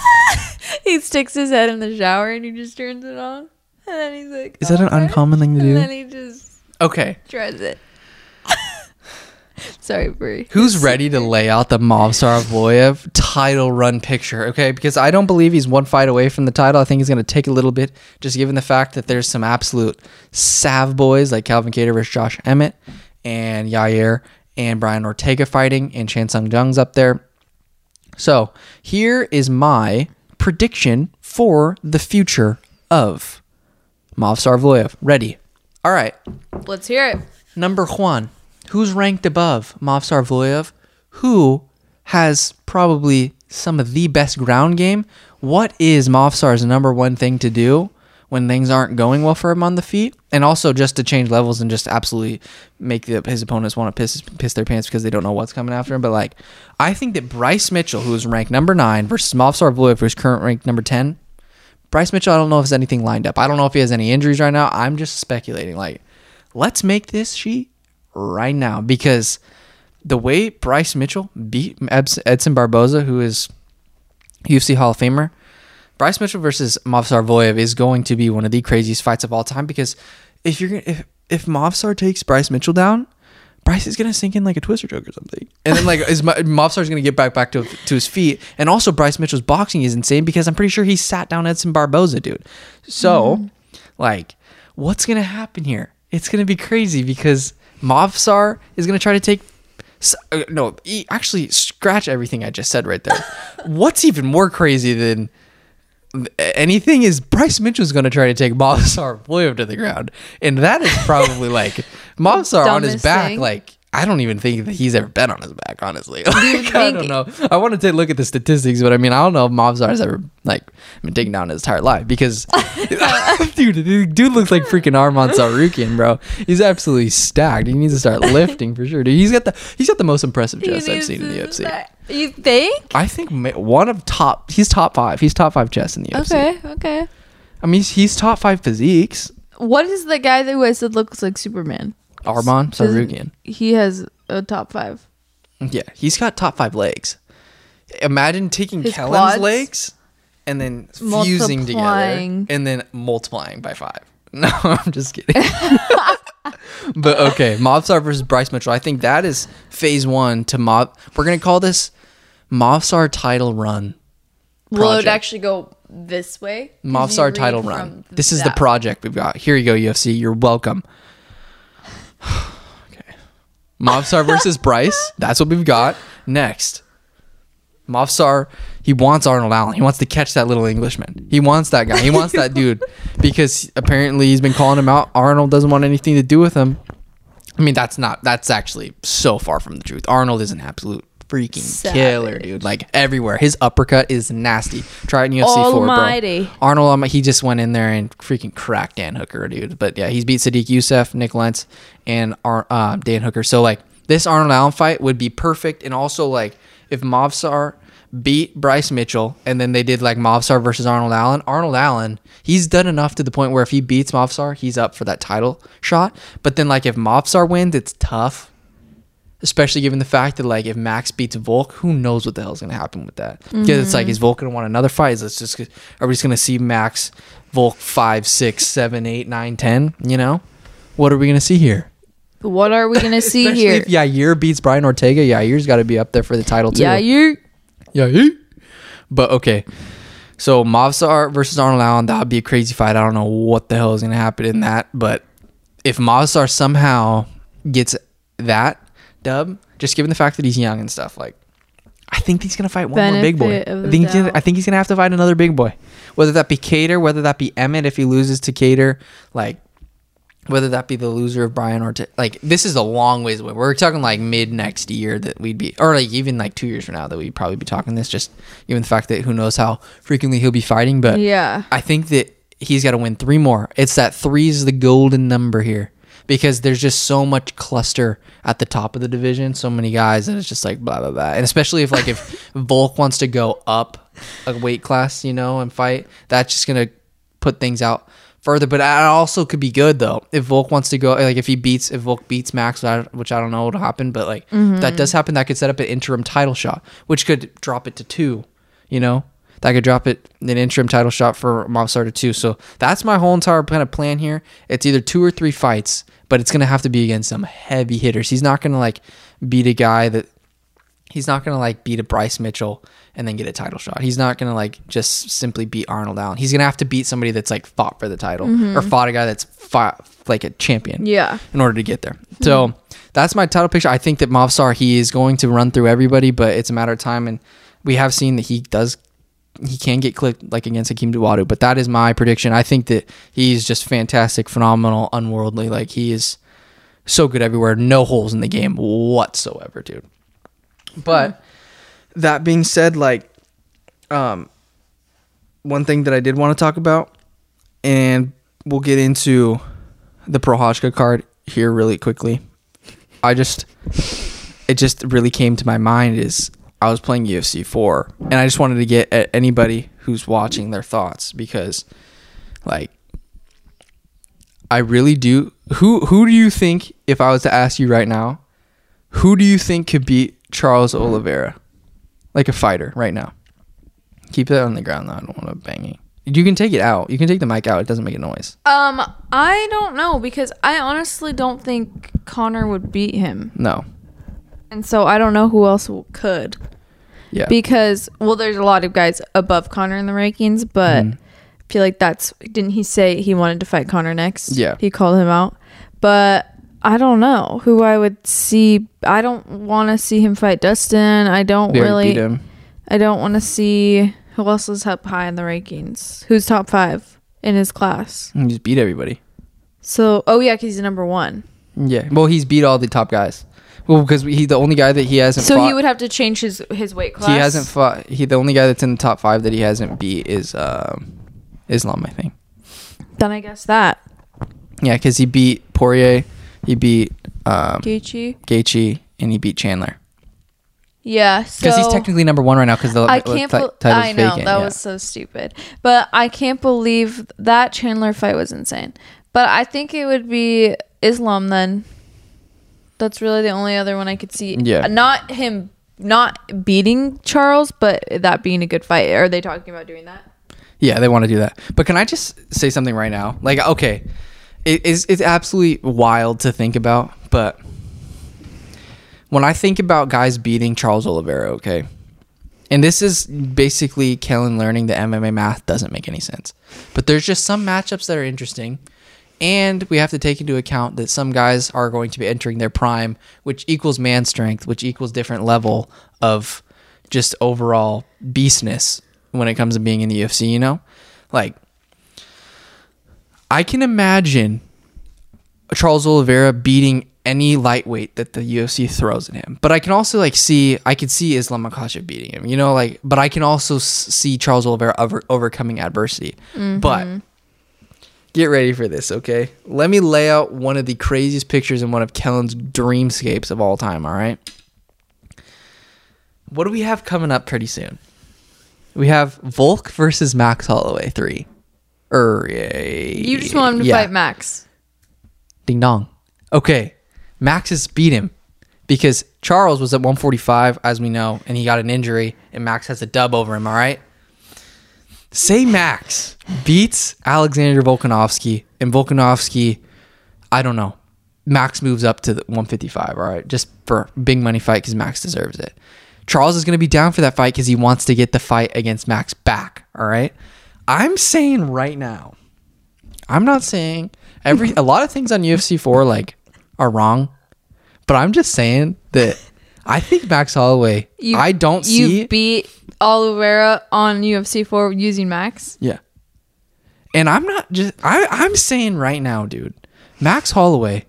He sticks his head in the shower and he just turns it on, and then he's like, is that an uncommon thing to do? And then he just Okay, dreads it. Sorry, Brie. who's ready to lay out the Movsar Evloev title run picture? Okay, because I don't believe he's one fight away from the title. I think he's going to take a little bit, just given the fact that there's some absolute sav boys like Calvin Kattar versus Josh Emmett and Yair and Brian Ortega fighting, and Chan Sung Jung's up there. So here is my prediction for the future of Movsar Evloev. Ready? All right. Let's hear it. Number one, who's ranked above Movsar Evloev? Who has probably some of the best ground game? What is Movsar's number one thing to do when things aren't going well for him on the feet? And also just to change levels and just absolutely make the, his opponents want to piss piss their pants because they don't know what's coming after him. But like, I think that Bryce Mitchell, who is ranked number nine, versus Movsar Evloev, who's current ranked number ten. Bryce Mitchell, I don't know if there's anything lined up. I don't know if he has any injuries right now. I'm just speculating. Like, let's make this sheet right now because the way Bryce Mitchell beat Edson Barboza, who is UFC Hall of Famer, Bryce Mitchell versus Movsar Evloev is going to be one of the craziest fights of all time because if you're if if Movsar takes Bryce Mitchell down, Bryce is gonna sink in like a twister choke or something, and then like is gonna get back back to to his feet, and also Bryce Mitchell's boxing is insane because I'm pretty sure he sat down Edson Barboza, dude. So, like, what's gonna happen here? It's gonna be crazy because Movsar is gonna try to take. uh, No, actually, scratch everything I just said right there. what's even more crazy than anything is Bryce Mitchell's going to try to take Movsar Evloev to the ground, and that is probably like Movsar on his back. thing. Like I don't even think that he's ever been on his back. Honestly, like, I don't know. I want to take a look at the statistics, but I mean, I don't know if Movsar has ever like been taken down his entire life because dude, dude looks like freaking Arman Tsarukyan, bro. He's absolutely stacked. He needs to start lifting for sure, dude. He's got the he's got the most impressive chest I've seen in the UFC. You think? I think ma- one of top. He's top five. He's top five chess in the UFC. Okay, okay. I mean, he's, he's top five physiques. What is the guy that I said looks like Superman? Arman Tsarukyan. He has a top five. Yeah, he's got top five legs. Imagine taking His Kellen's quads? legs and then fusing together Multiplying. and then multiplying by five. No, I'm just kidding. but okay, Mobstar versus Bryce Mitchell. I think that is phase one to Mob. We're gonna call this Movsar title run. Will it Project. actually go this way? you Mobstar title run. This is the project we've got. Here you go, UFC. You're welcome. okay. Mobstar versus Bryce. That's what we've got. Next. Mobstar, he wants Arnold Allen. He wants to catch that little Englishman. He wants that guy. He wants that dude because apparently he's been calling him out. Arnold doesn't want anything to do with him. I mean, that's not, that's actually so far from the truth. Arnold is an absolute freaking killer, dude. Like everywhere. His uppercut is nasty. Try it in UFC 4, bro. Almighty. Arnold, um, he just went in there and freaking cracked Dan Hooker, dude. But yeah, he's beat Sodiq Yusuff, Nik Lentz, and uh, Dan Hooker. So like this Arnold Allen fight would be perfect. And also like if Movsar beat Bryce Mitchell and then they did like Movsar versus Arnold Allen, Arnold Allen, he's done enough to the point where if he beats Movsar, he's up for that title shot. But then like if Movsar wins, it's tough. Especially given the fact that like if Max beats Volk, who knows what the hell's gonna happen with that? Because it's like mm-hmm. is Volk gonna want another fight? Is it's just are we just gonna see Max Volk five, six, seven, eight, nine, ten? You know, what are we gonna see here? What are we gonna see here? if Yair beats Brian Ortega, Yair's got to be up there for the title too. Yeah, you. Yair. But okay, so Movsar versus Arnold Allen, that would be a crazy fight. I don't know what the hell is gonna happen in that, but if Movsar somehow gets that dub, just given the fact that he's young and stuff, like I think he's gonna fight one more big boy. I think he's gonna. I think he's gonna have to fight another big boy, whether that be Kattar, whether that be Emmett if he loses to Kattar, like whether that be the loser of Brian or like this is a long ways away. We're talking like mid next year that we'd be, or like even like two years from now that we'd probably be talking this. Just given the fact that who knows how frequently he'll be fighting, but Yeah. I think that he's got to win three more. It's that three is the golden number here. Because there's just so much cluster at the top of the division, so many guys, and it's just like blah blah blah. And especially if like if Volk wants to go up a weight class, you know, and fight, that's just gonna put things out further. But it also could be good though if Volk wants to go like if he beats if Volk beats Max, which I- don't know what'll happen, but like if that mm-hmm. does happen. That could set up an interim title shot, which could drop it to two. You know, that could drop it an interim title shot for Mobstar to two. So that's my whole entire kind of plan here. It's either two or three fights, but it's gonna have to be against some heavy hitters. He's not gonna like beat a guy that he's not gonna like beat a Bryce Mitchell and then get a title shot. He's not gonna like just simply beat Arnold Allen. He's gonna have to beat somebody that's like fought for the title mm-hmm. or fought a guy that's fought like a champion Yeah. in order to get there. Mm-hmm. So that's my title picture. I think that Mobstar he is going to run through everybody, but it's a matter of time. And we have seen that he does he can get clipped like against Hakeem Dawodu, but that is my prediction. I think that he's just fantastic, phenomenal, unworldly. Like he is so good everywhere, no holes in the game whatsoever, dude. But that being said, like um one thing that I did want to talk about, and we'll get into the Prochazka card here really quickly. I just it just really came to my mind is I was playing UFC 4 and I just wanted to get at anybody who's watching their thoughts because like I really do who who do you think if I was to ask you right now who do you think could beat Charles Oliveira? Like a fighter right now. Keep it on the ground though. I don't want to bang you. You can take it out. You can take the mic out. It doesn't make a noise. Um, I don't know because I honestly don't think Conor would beat him, no. And so I don't know who else could. Yeah Because well, there's a lot of guys above Conor in the rankings, but Mhm. I feel like that's didn't he say he wanted to fight Conor next? Yeah. he called him out, but I don't know who I would see. I don't want to see him fight Dustin. I don't really. beat him. I don't want to see who else is up high in the rankings. Who's top five in his class? He just beat everybody. So, oh yeah, because he's number one. Yeah. Well, he's beat all the top guys. Well, because he the only guy that he hasn't. So fought, he would have to change his his weight class. He hasn't fought. He the only guy that's in the top five that he hasn't beat is um, Islam, I think. Then I guess that Yeah, because he beat Poirier, he beat um, Gaethje. Gaethje, and he beat Chandler. Yeah, so Because he's technically number one right now. Because the I can't. title's I know vacant, that yeah. was so stupid, but I can't believe that Chandler fight was insane. But I think it would be Islam then. That's really the only other one I could see. Yeah. not him not beating Charles, but that being a good fight. Are they talking about doing that? Yeah, they want to do that. But can I just say something right now? Like, okay, it is it's absolutely wild to think about, but when I think about guys beating Charles Oliveira, okay, and this is basically Kellen learning that MMA math doesn't make any sense. But there's just some matchups that are interesting. And we have to take into account that some guys are going to be entering their prime, which equals man strength, which equals different level of just overall beastness when it comes to being in the UFC, you know? Like I can imagine Charles Oliveira beating any lightweight that the UFC throws at him. But I can also like see I could see Islam Makhachev beating him. You know, like but I can also see Charles Oliveira over, overcoming adversity. Mm-hmm. But get ready for this, okay? Let me lay out one of the craziest pictures in one of Kellen's dreamscapes of all time, all right? What do we have coming up pretty soon? We have Volk versus Max Holloway 3. Er, You just want him to yeah. fight Max. Ding dong. Okay, Max has beat him because Charles was at 145, as we know, and he got an injury, and Max has a dub over him. All right. Say Max beats Alexander Volkanovski, and Volkanovski, I don't know. Max moves up to the 155. All right, just for big money fight because Max deserves it. Charles is going to be down for that fight because he wants to get the fight against Max back. All right. I'm saying right now, I'm not saying every a lot of things on UFC 4 like are wrong, but I'm just saying that I think Max Holloway. You, I don't you see. beat Oliveira on UFC four using Max. yeah, and I'm not just. I I'm saying right now, dude. Max Holloway.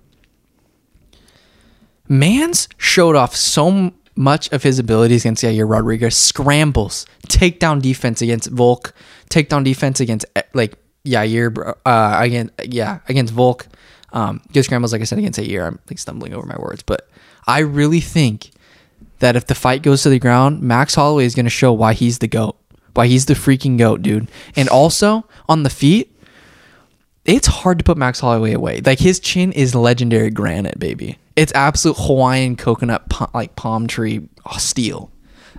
Mans showed off so much of his abilities against Yair Rodriguez. Scrambles, takedown defense against Volk, takedown defense against eh, like Yair, uh, against yeah against Volk. Um, Gil Scrambles, like I said against Yair, I'm like stumbling over my words, but I really think that if the fight goes to the ground, Max Holloway is going to show why he's the goat, why he's the freaking goat, dude. And also on the feet, it's hard to put Max Holloway away. Like his chin is legendary granite, baby. It's absolute Hawaiian coconut like palm tree oh, steel.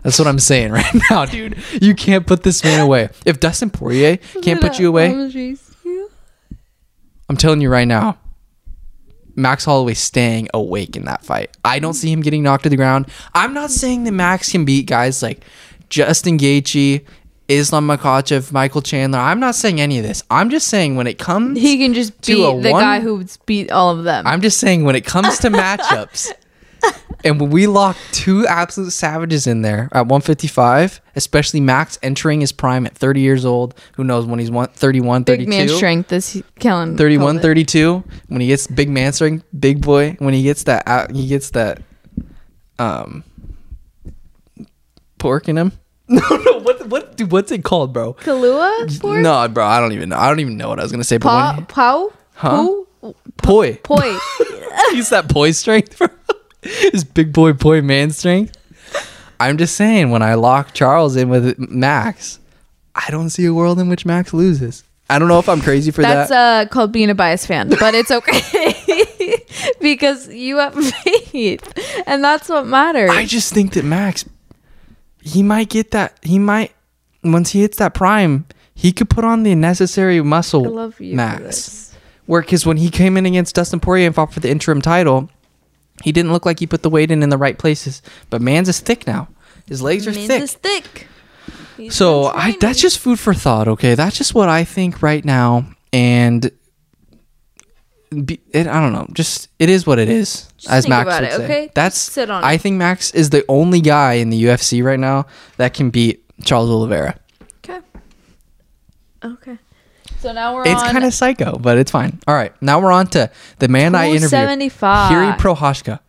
That's what I'm saying right now, dude. You can't put this man away. If Dustin Poirier can't put you away, I'm telling you right now, Max Holloway staying awake in that fight. I don't see him getting knocked to the ground. I'm not saying that Max can beat guys like Justin Gaethje, Islam Makhachev, Michael Chandler. I'm not saying any of this. I'm just saying when it comes He can just beat the one- guy who beat all of them. I'm just saying when it comes to matchups, and when we lock two absolute savages in there at 155, especially Max entering his prime at 30 years old, who knows when he's one, 31, 32. Big man strength is killing. 31 32 when he gets big man strength big boy when he gets that out he gets that um pork in him no no what what dude, what's it called bro Kahlua? pork? no bro i don't even know i don't even know what i was gonna say but when pow? Huh? Poo? poi Poi. he's that poi strength bro his big boy boy man strength i'm just saying when i lock charles in with max i don't see a world in which max loses i don't know if i'm crazy for That's that uh, called being a biased fan, but it's okay because you have faith, and that's what matters. I just think that Max, he might get that. He might once he hits that prime, he could put on the necessary muscle. I love you, Max. Where because when he came in against Dustin Poirier and fought for the interim title, he didn't look like he put the weight in in the right places. But man's is thick now. His legs are Means thick. it's thick. He's So been I training. that's just food for thought. Okay, that's just what I think right now, and be, it, I don't know. Just it is what it is, Just as think Max about would it, say. okay? That's Just sit on I it. think Max is the only guy in the UFC right now that can beat Charles Oliveira. okay. Okay. So now we're It's on kind of psycho, but it's fine. All right, now we're on to the man I interviewed, 275. Hiri Prochazka.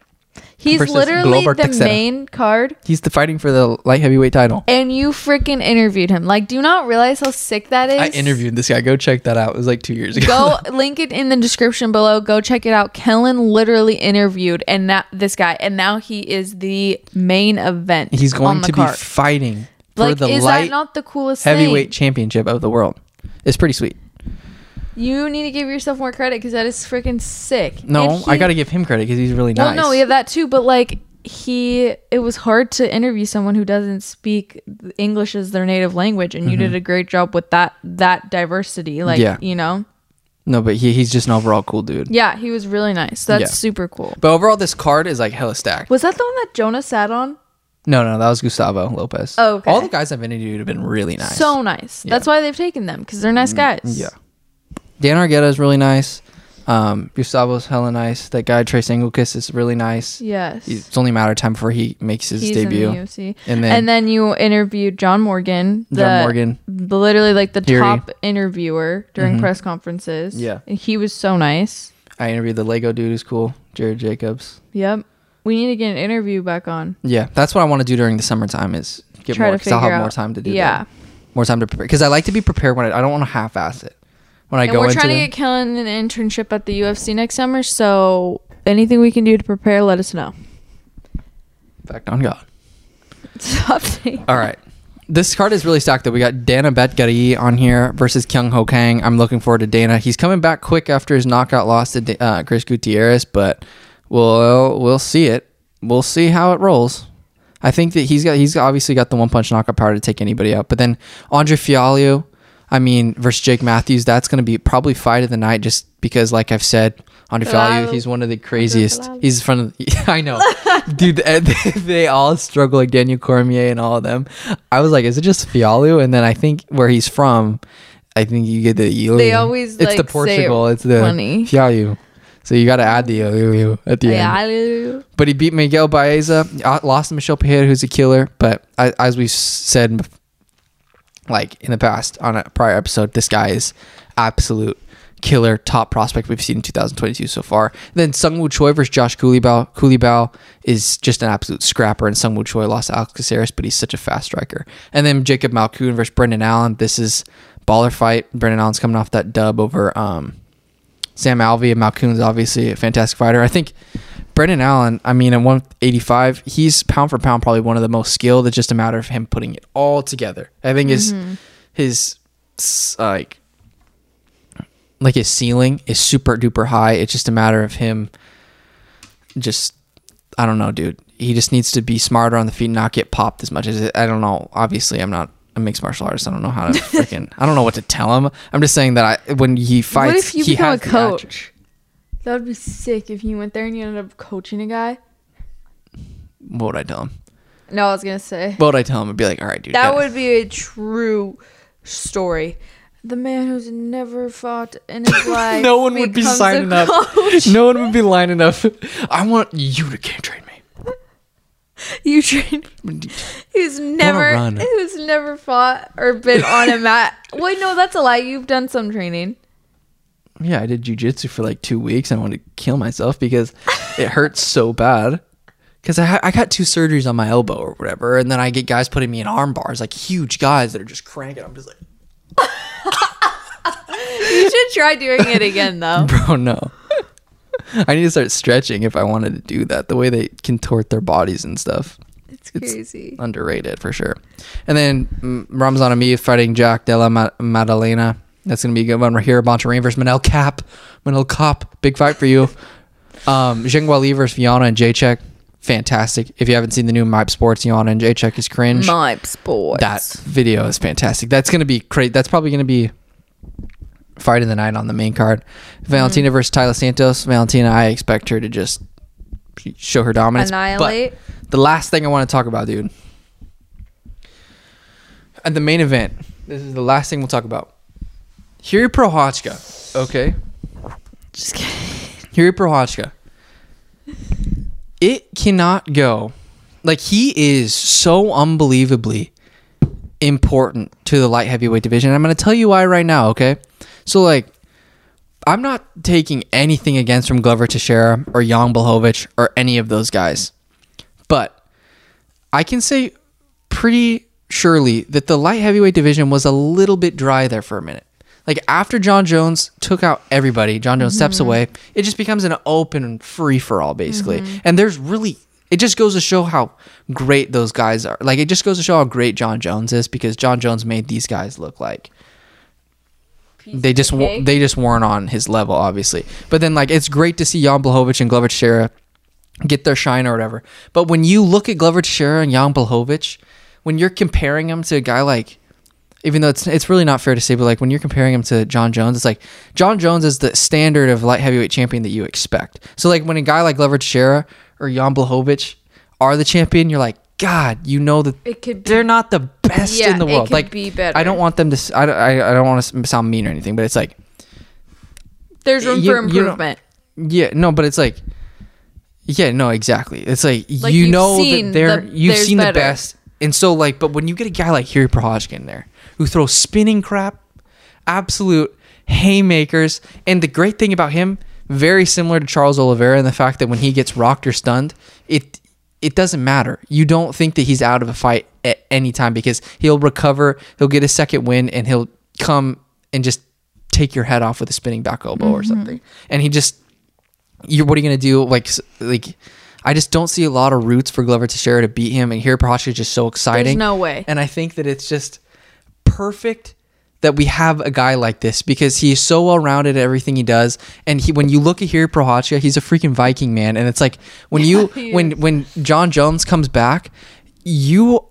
He's versus literally Glover the Teixeira. main card, He's the fighting for the light heavyweight title. and you freaking interviewed him. Like, do you not realize how sick that is? I interviewed this guy. Go check that out. It was like two years ago. Go link it in the description below. Go check it out. Kellen literally interviewed and now this guy, and now he is the main event. He's on going the to be card. fighting for like, the is light that not the coolest heavyweight thing? championship of the world. It's pretty sweet. You need to give yourself more credit because that is freaking sick. No, And I got to give him credit because he's really Well, nice. no, we have that too, but like he, it was hard to interview someone who doesn't speak English as their native language, and you did a great job with that that diversity. Like, Mm-hmm. Yeah. you know, no, but he, he's just an overall cool dude. yeah, he was really nice. That's Yeah. super cool. But overall, this card is like hella stacked. Was that the one that Jonah sat on? No, no, that was Gustavo Lopez. Oh, okay. All the guys I've interviewed have been really nice. So nice. That's why they've taken them because they're nice guys. yeah. Dan Argueta is really nice. Um, Gustavo's hella nice. That guy Trace Engelkis is really nice. Yes. It's only a matter of time before he makes his He's debut. in the UFC. And then- and then you interviewed John Morgan, the, John Morgan. literally like the top interviewer during press conferences. Yeah. and he was so nice. I interviewed the Lego dude who's cool, Jared Jacobs. Yep, we need to get an interview back on. Yeah, that's what I want to do during the summertime is get Try more because I'll have more time to do Yeah, that. More time to prepare because I like to be prepared when I, I don't want to half-ass it. When I and go we're trying to the- get Kellen an internship at the UFC next summer. So anything we can do to prepare, let us know. fact on God. Stop saying. All right. This card is really stacked though. We got Dana Batgerel on here versus Kyung Ho Kang. I'm looking forward to Dana. He's coming back quick after his knockout loss to uh, Chris Gutierrez, but we'll we'll see it. We'll see how it rolls. I think that he's got he's obviously got the one punch knockout power to take anybody out. But then Andre Fialho, I mean, versus Jake Matthews, that's going to be probably fight of the night just because, like I've said, Andre Fialho. he's one of the craziest. He's from of the, I know, dude. They, they all struggle like Daniel Cormier and all of them. I was like, is it just Fialho? And then I think where he's from, I think you get the. They always, it's the like, it Portugal. It's the funny. Fialho. So you got to add the Ilu at the end. Yeah, But he beat Miguel Baeza, uh, lost to Michel Pereira, who's a killer. But I, as we said, like in the past on a prior episode, this guy is absolute killer, top prospect we've seen in 2022 so far. Then Seungwoo Choi versus Josh Culibao. Culibao is just an absolute scrapper, and Seungwoo Choi lost to Alex Caceres, but he's such a fast striker. And then Jacob Malkoun versus Brendan Allen. This is baller fight. Brendan Allen's coming off that dub over um, Sam Alvey and Malkoun's obviously a fantastic fighter. I think Brendan Allen, I mean, at 185, he's pound for pound probably one of the most skilled. It's just a matter of him putting it all together. I think his mm-hmm. his like like his ceiling is super duper high. It's just a matter of him just I don't know, dude. He just needs to be smarter on the feet, and not get popped as much as it, I don't know. Obviously, I'm not a mixed martial artist. I don't know how to freaking. I don't know what to tell him. I'm just saying that I when he fights, what if you he become a coach? That would be sick if you went there and you ended up coaching a guy. What would I tell him? No, I was gonna say What would I tell him? I'd be like, all right, dude. that yeah." would be a true story. The man who's never fought in his life. no one would be signing up. No one would be lining up. I want you to game train me. You train who's never who's never fought or been on a mat. Wait, no, that's a lie. You've done some training. Yeah, I did jujitsu for like two weeks. and I wanted to kill myself because it hurts so bad. Because I, ha- I got two surgeries on my elbow or whatever, and then I get guys putting me in arm bars, like huge guys that are just cranking. I'm just like, You should try doing it again though. bro, no. I need to start stretching if I wanted to do that. The way they contort their bodies and stuff. It's It's- crazy. underrated for sure. And then mm, Ramzan Amir fighting Jack Della Ma- Maddalena. That's gonna be a good one. Right here, Bontorin versus Manel Kape. Manel Kape, big fight for you. Um, Zhang Weili versus Fiona and Jacek. Fantastic. If you haven't seen the new Mype Sports, Fiona and Jacek is cringe. My sports. That video is fantastic. That's gonna be great. That's probably gonna be fight of the night on the main card. Valentina Mm-hmm. versus Taila Santos. Valentina, I expect her to just show her dominance. But- annihilate. the last thing I want to talk about, dude. At the main event, this is the last thing we'll talk about. Hiri Prochazka, okay? Just kidding. Hiri Prochazka. It cannot go. Like, he is so unbelievably important to the light heavyweight division. I'm going to tell you why right now, okay? So, like, I'm not taking anything against from Glover Teixeira or Jan Blachowicz or any of those guys. But I can say pretty surely that the light heavyweight division was a little bit dry there for a minute. Like after Jon Jones took out everybody, Jon Jones steps mm-hmm. away, it just becomes an open free for all basically. Mm-hmm. And there's really it just goes to show how great those guys are. Like it just goes to show how great Jon Jones is because Jon Jones made these guys look like they just they just weren't on his level, obviously. But then like it's great to see Jan Blachowicz and Glover Teixeira get their shine or whatever. But when you look at Glover Teixeira and Jan Blachowicz, when you're comparing him to a guy like, even though it's it's really not fair to say, but like when you're comparing him to Jon Jones, it's like Jon Jones is the standard of light heavyweight champion that you expect. So like when a guy like Glover Teixeira or Jan Blachowicz are the champion, you're like, God, you know that It could be they're not the best Yeah, in the it world. could like be better. I don't want them to. I don't, I, I don't want to sound mean or anything, but it's like There's room you- for improvement. yeah, no, but it's like, yeah, no, exactly. It's like, Like, you know that they're the- you've seen the best, and so like, but when you get a guy like Hiri Prochazka in there who throws spinning crap, absolute haymakers, and the great thing about him, very similar to Charles Oliveira, in the fact that when he gets rocked or stunned, it it doesn't matter. You don't think that he's out of a fight at any time because he'll recover, he'll get a second win, and he'll come and just take your head off with a spinning back elbow Mm-hmm. or something. And he just you what are you gonna do? Like like I just don't see a lot of routes for Glover Teixeira to beat him, and here Prochazka is just so exciting. no way. And I think that it's just perfect that we have a guy like this because he's so well rounded at everything he does. And he when you look at here Prochazka, he's a freaking Viking man. And it's like when you he when when Jon Jones comes back, you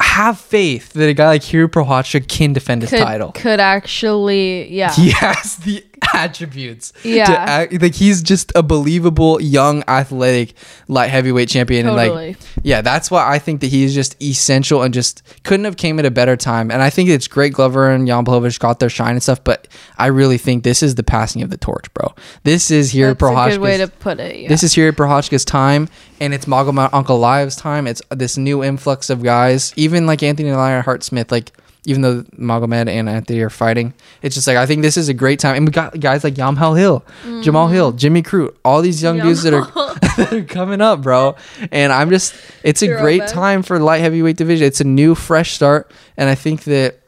have faith that a guy like Hiro Prochazka can defend his Could, title could actually, yeah. he has the attributes. Yeah. To like he's just a believable young athletic light heavyweight champion and like yeah, that's why I think that he's just essential and just couldn't have came at a better time. And I think it's great Glover and Jan Blachowicz got their shine and stuff, but I really think this is the passing of the torch, bro. This is here That's a good way to put it. Yeah. this is here at Prochazka's time, and it's Magomed Ankalaev's time. It's this new influx of guys, even like Anthony and Lionheart Smith. Like even though Magomed and Anthony are fighting, it's just like I think this is a great time. And we got guys like Jamahal Hill, mm-hmm. Jamahal Hill, Jimmy Crute, all these young dudes that are that are coming up, bro. And I'm just, it's a You're great time for light heavyweight division. It's a new, fresh start, and I think that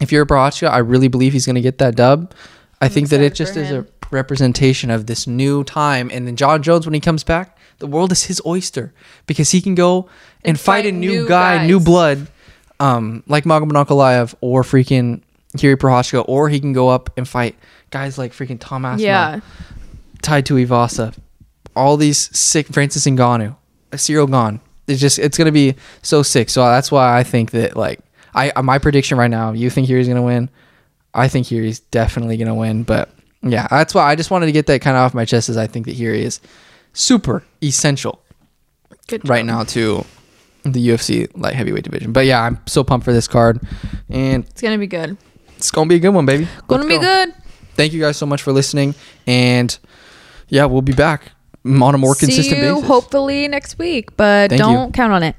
if you're a Prochazka, I really believe he's going to get that dub. I think that it just is a representation of this new time. And then Jon Jones, when he comes back, the world is his oyster because he can go and, And fight, fight a new, new guy, new blood, um, like Magomed Ankalaev or freaking Kiri Prochazka, or he can go up and fight guys like freaking Tom Aspinall, Yeah. Tai Tuivasa, all these sick Francis Ngannou, Ciryl Gane. It's just it's gonna be so sick. So that's why I think that like I my prediction right now. You think Yuri's gonna win? I think Yuri's definitely gonna win. But yeah, that's why I just wanted to get that kind of off my chest. Is I think that Yuri is super essential right now to the UFC light heavyweight division. But yeah, I'm so pumped for this card, and It's gonna be good. it's gonna be a good one, baby. Gonna Let's be go. good. Thank you guys so much for listening, and yeah, we'll be back on a more consistent See you basis. hopefully next week, but Thank you. don't count on it.